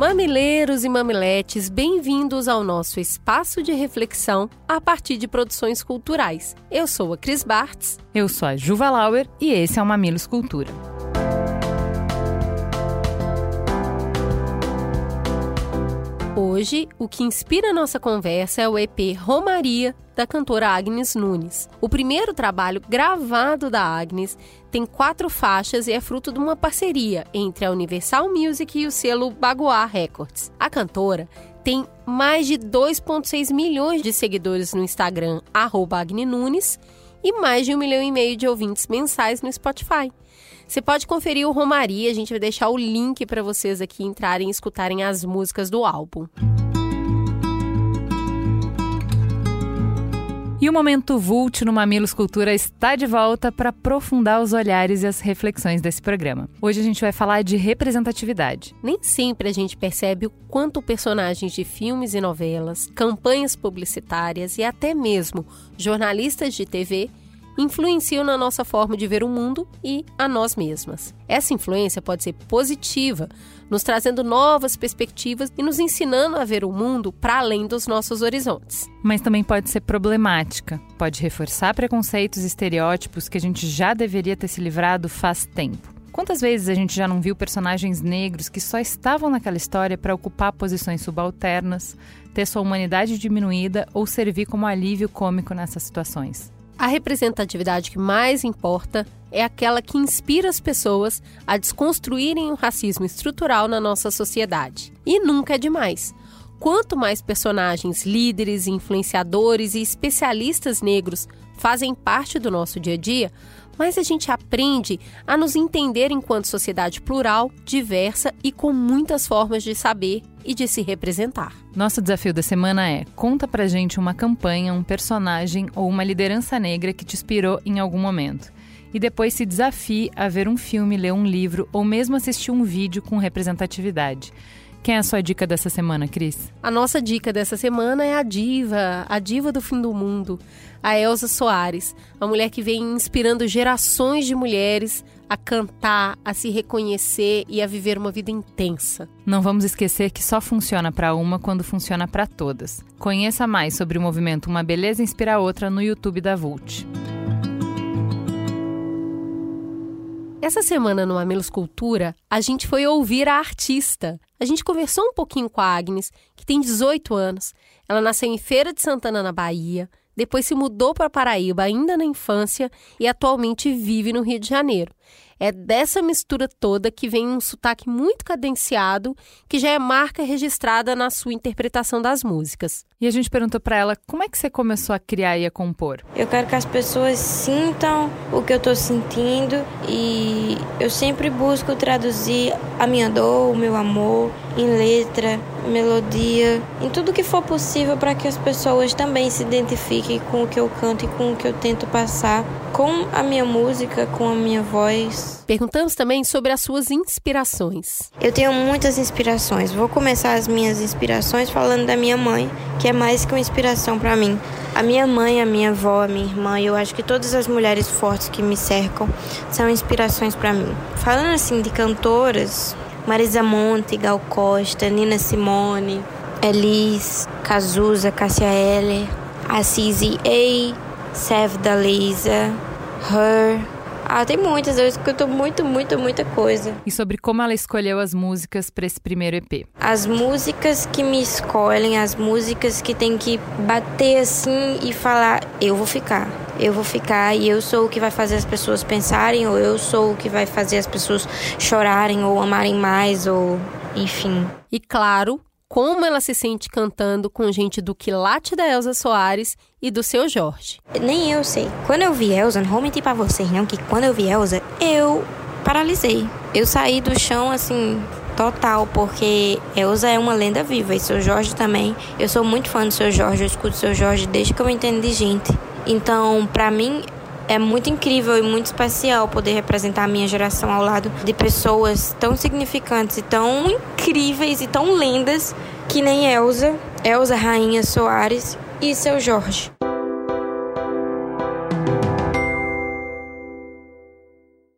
Mamileiros e mamiletes, bem-vindos ao nosso espaço de reflexão a partir de produções culturais. Eu sou a Cris Bartz. Eu sou a Juva Lauer e esse é o Mamilos Cultura. Hoje, o que inspira nossa conversa é o EP Romaria, da cantora Agnes Nunes. O primeiro trabalho gravado da Agnes tem quatro faixas e é fruto de uma parceria entre a Universal Music e o selo Baguá Records. A cantora tem mais de 2,6 milhões de seguidores no Instagram, arroba Nunes, e mais de um milhão e meio de ouvintes mensais no Spotify. Você pode conferir o Romaria, a gente vai deixar o link para vocês aqui entrarem e escutarem as músicas do álbum. E o Momento Vult no Mamilos Cultura está de volta para aprofundar os olhares e as reflexões desse programa. Hoje a gente vai falar de representatividade. Nem sempre a gente percebe o quanto personagens de filmes e novelas, campanhas publicitárias e até mesmo jornalistas de TV influenciam na nossa forma de ver o mundo e a nós mesmas. Essa influência pode ser positiva, nos trazendo novas perspectivas e nos ensinando a ver o mundo para além dos nossos horizontes. Mas também pode ser problemática, pode reforçar preconceitos e estereótipos que a gente já deveria ter se livrado faz tempo. Quantas vezes a gente já não viu personagens negros que só estavam naquela história para ocupar posições subalternas, ter sua humanidade diminuída ou servir como alívio cômico nessas situações? A representatividade que mais importa é aquela que inspira as pessoas a desconstruírem o racismo estrutural na nossa sociedade. E nunca é demais. Quanto mais personagens, líderes, influenciadores e especialistas negros fazem parte do nosso dia a dia, mais a gente aprende a nos entender enquanto sociedade plural, diversa e com muitas formas de saber e de se representar. Nosso desafio da semana é: conta pra gente uma campanha, um personagem ou uma liderança negra que te inspirou em algum momento. E depois se desafie a ver um filme, ler um livro ou mesmo assistir um vídeo com representatividade. Quem é a sua dica dessa semana, Cris? A nossa dica dessa semana é a diva, a diva do fim do mundo, a Elsa Soares, a mulher que vem inspirando gerações de mulheres a cantar, a se reconhecer e a viver uma vida intensa. Não vamos esquecer que só funciona para uma quando funciona para todas. Conheça mais sobre o movimento Uma Beleza Inspira a Outra no YouTube da Vult. Essa semana no Amelos Cultura, a gente foi ouvir a artista. A gente conversou um pouquinho com a Agnes, que tem 18 anos. Ela nasceu em Feira de Santana, na Bahia, depois se mudou para Paraíba ainda na infância e atualmente vive no Rio de Janeiro. É dessa mistura toda que vem um sotaque muito cadenciado, que já é marca registrada na sua interpretação das músicas. E a gente perguntou para ela como é que você começou a criar e a compor. Eu quero que as pessoas sintam o que eu estou sentindo e eu sempre busco traduzir a minha dor, o meu amor em letra, melodia, em tudo que for possível para que as pessoas também se identifiquem com o que eu canto e com o que eu tento passar com a minha música, com a minha voz. Perguntamos também sobre as suas inspirações. Eu tenho muitas inspirações. Vou começar as minhas inspirações falando da minha mãe, que é mais que uma inspiração para mim. A minha mãe, a minha avó, a minha irmã, eu acho que todas as mulheres fortes que me cercam são inspirações para mim. Falando assim de cantoras, Marisa Monte, Gal Costa, Nina Simone, Elis, Cazuza, Cassia Eller, Assisi A, Sev da Lisa, Her. Ah, tem muitas, eu escuto muito, muito, muita coisa. E sobre como ela escolheu as músicas para esse primeiro EP? As músicas que me escolhem, as músicas que tem que bater assim e falar, eu vou ficar eu vou ficar e eu sou o que vai fazer as pessoas pensarem, ou eu sou o que vai fazer as pessoas chorarem ou amarem mais, ou enfim. E claro, como ela se sente cantando com gente do quilate da Elza Soares e do seu Jorge. Nem eu sei. Quando eu vi Elza, não vou mentir pra vocês não, que quando eu vi Elza, eu paralisei. Eu saí do chão assim, total, porque Elza é uma lenda viva e seu Jorge também. Eu sou muito fã do seu Jorge, eu escuto seu Jorge desde que eu entendo de gente. Então, para mim, é muito incrível e muito especial poder representar a minha geração ao lado de pessoas tão significantes e tão incríveis e tão lendas que nem Elsa, Elsa Rainha Soares e seu Jorge.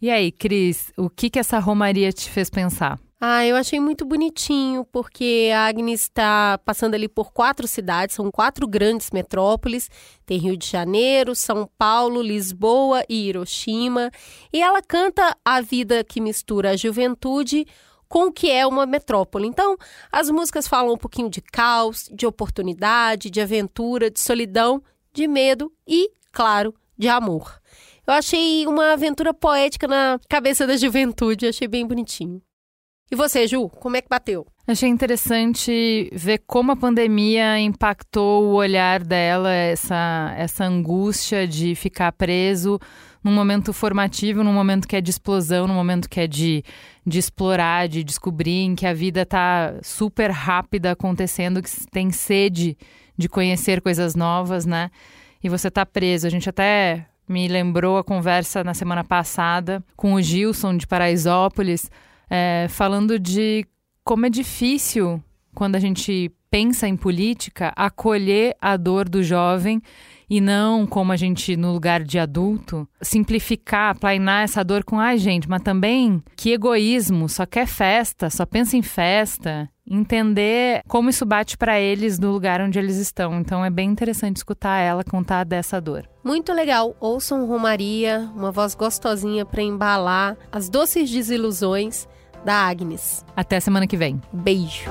E aí, Cris, o que que essa romaria te fez pensar? Ah, eu achei muito bonitinho, porque a Agnes está passando ali por quatro cidades, são quatro grandes metrópoles. Tem Rio de Janeiro, São Paulo, Lisboa e Hiroshima. E ela canta a vida que mistura a juventude com o que é uma metrópole. Então, as músicas falam um pouquinho de caos, de oportunidade, de aventura, de solidão, de medo e, claro, de amor. Eu achei uma aventura poética na cabeça da juventude, achei bem bonitinho. E você, Ju, como é que bateu? Achei interessante ver como a pandemia impactou o olhar dela, essa, essa angústia de ficar preso num momento formativo, num momento que é de explosão, num momento que é de, de explorar, de descobrir, em que a vida está super rápida acontecendo, que tem sede de conhecer coisas novas, né? E você está preso. A gente até me lembrou a conversa na semana passada com o Gilson de Paraisópolis é, falando de como é difícil, quando a gente pensa em política, acolher a dor do jovem e não como a gente, no lugar de adulto, simplificar, plainar essa dor com, ai gente, mas também que egoísmo, só quer festa, só pensa em festa. Entender como isso bate para eles no lugar onde eles estão. Então é bem interessante escutar ela contar dessa dor. Muito legal. Ouçam Romaria, uma voz gostosinha para embalar as doces desilusões da Agnes. Até semana que vem. Beijo.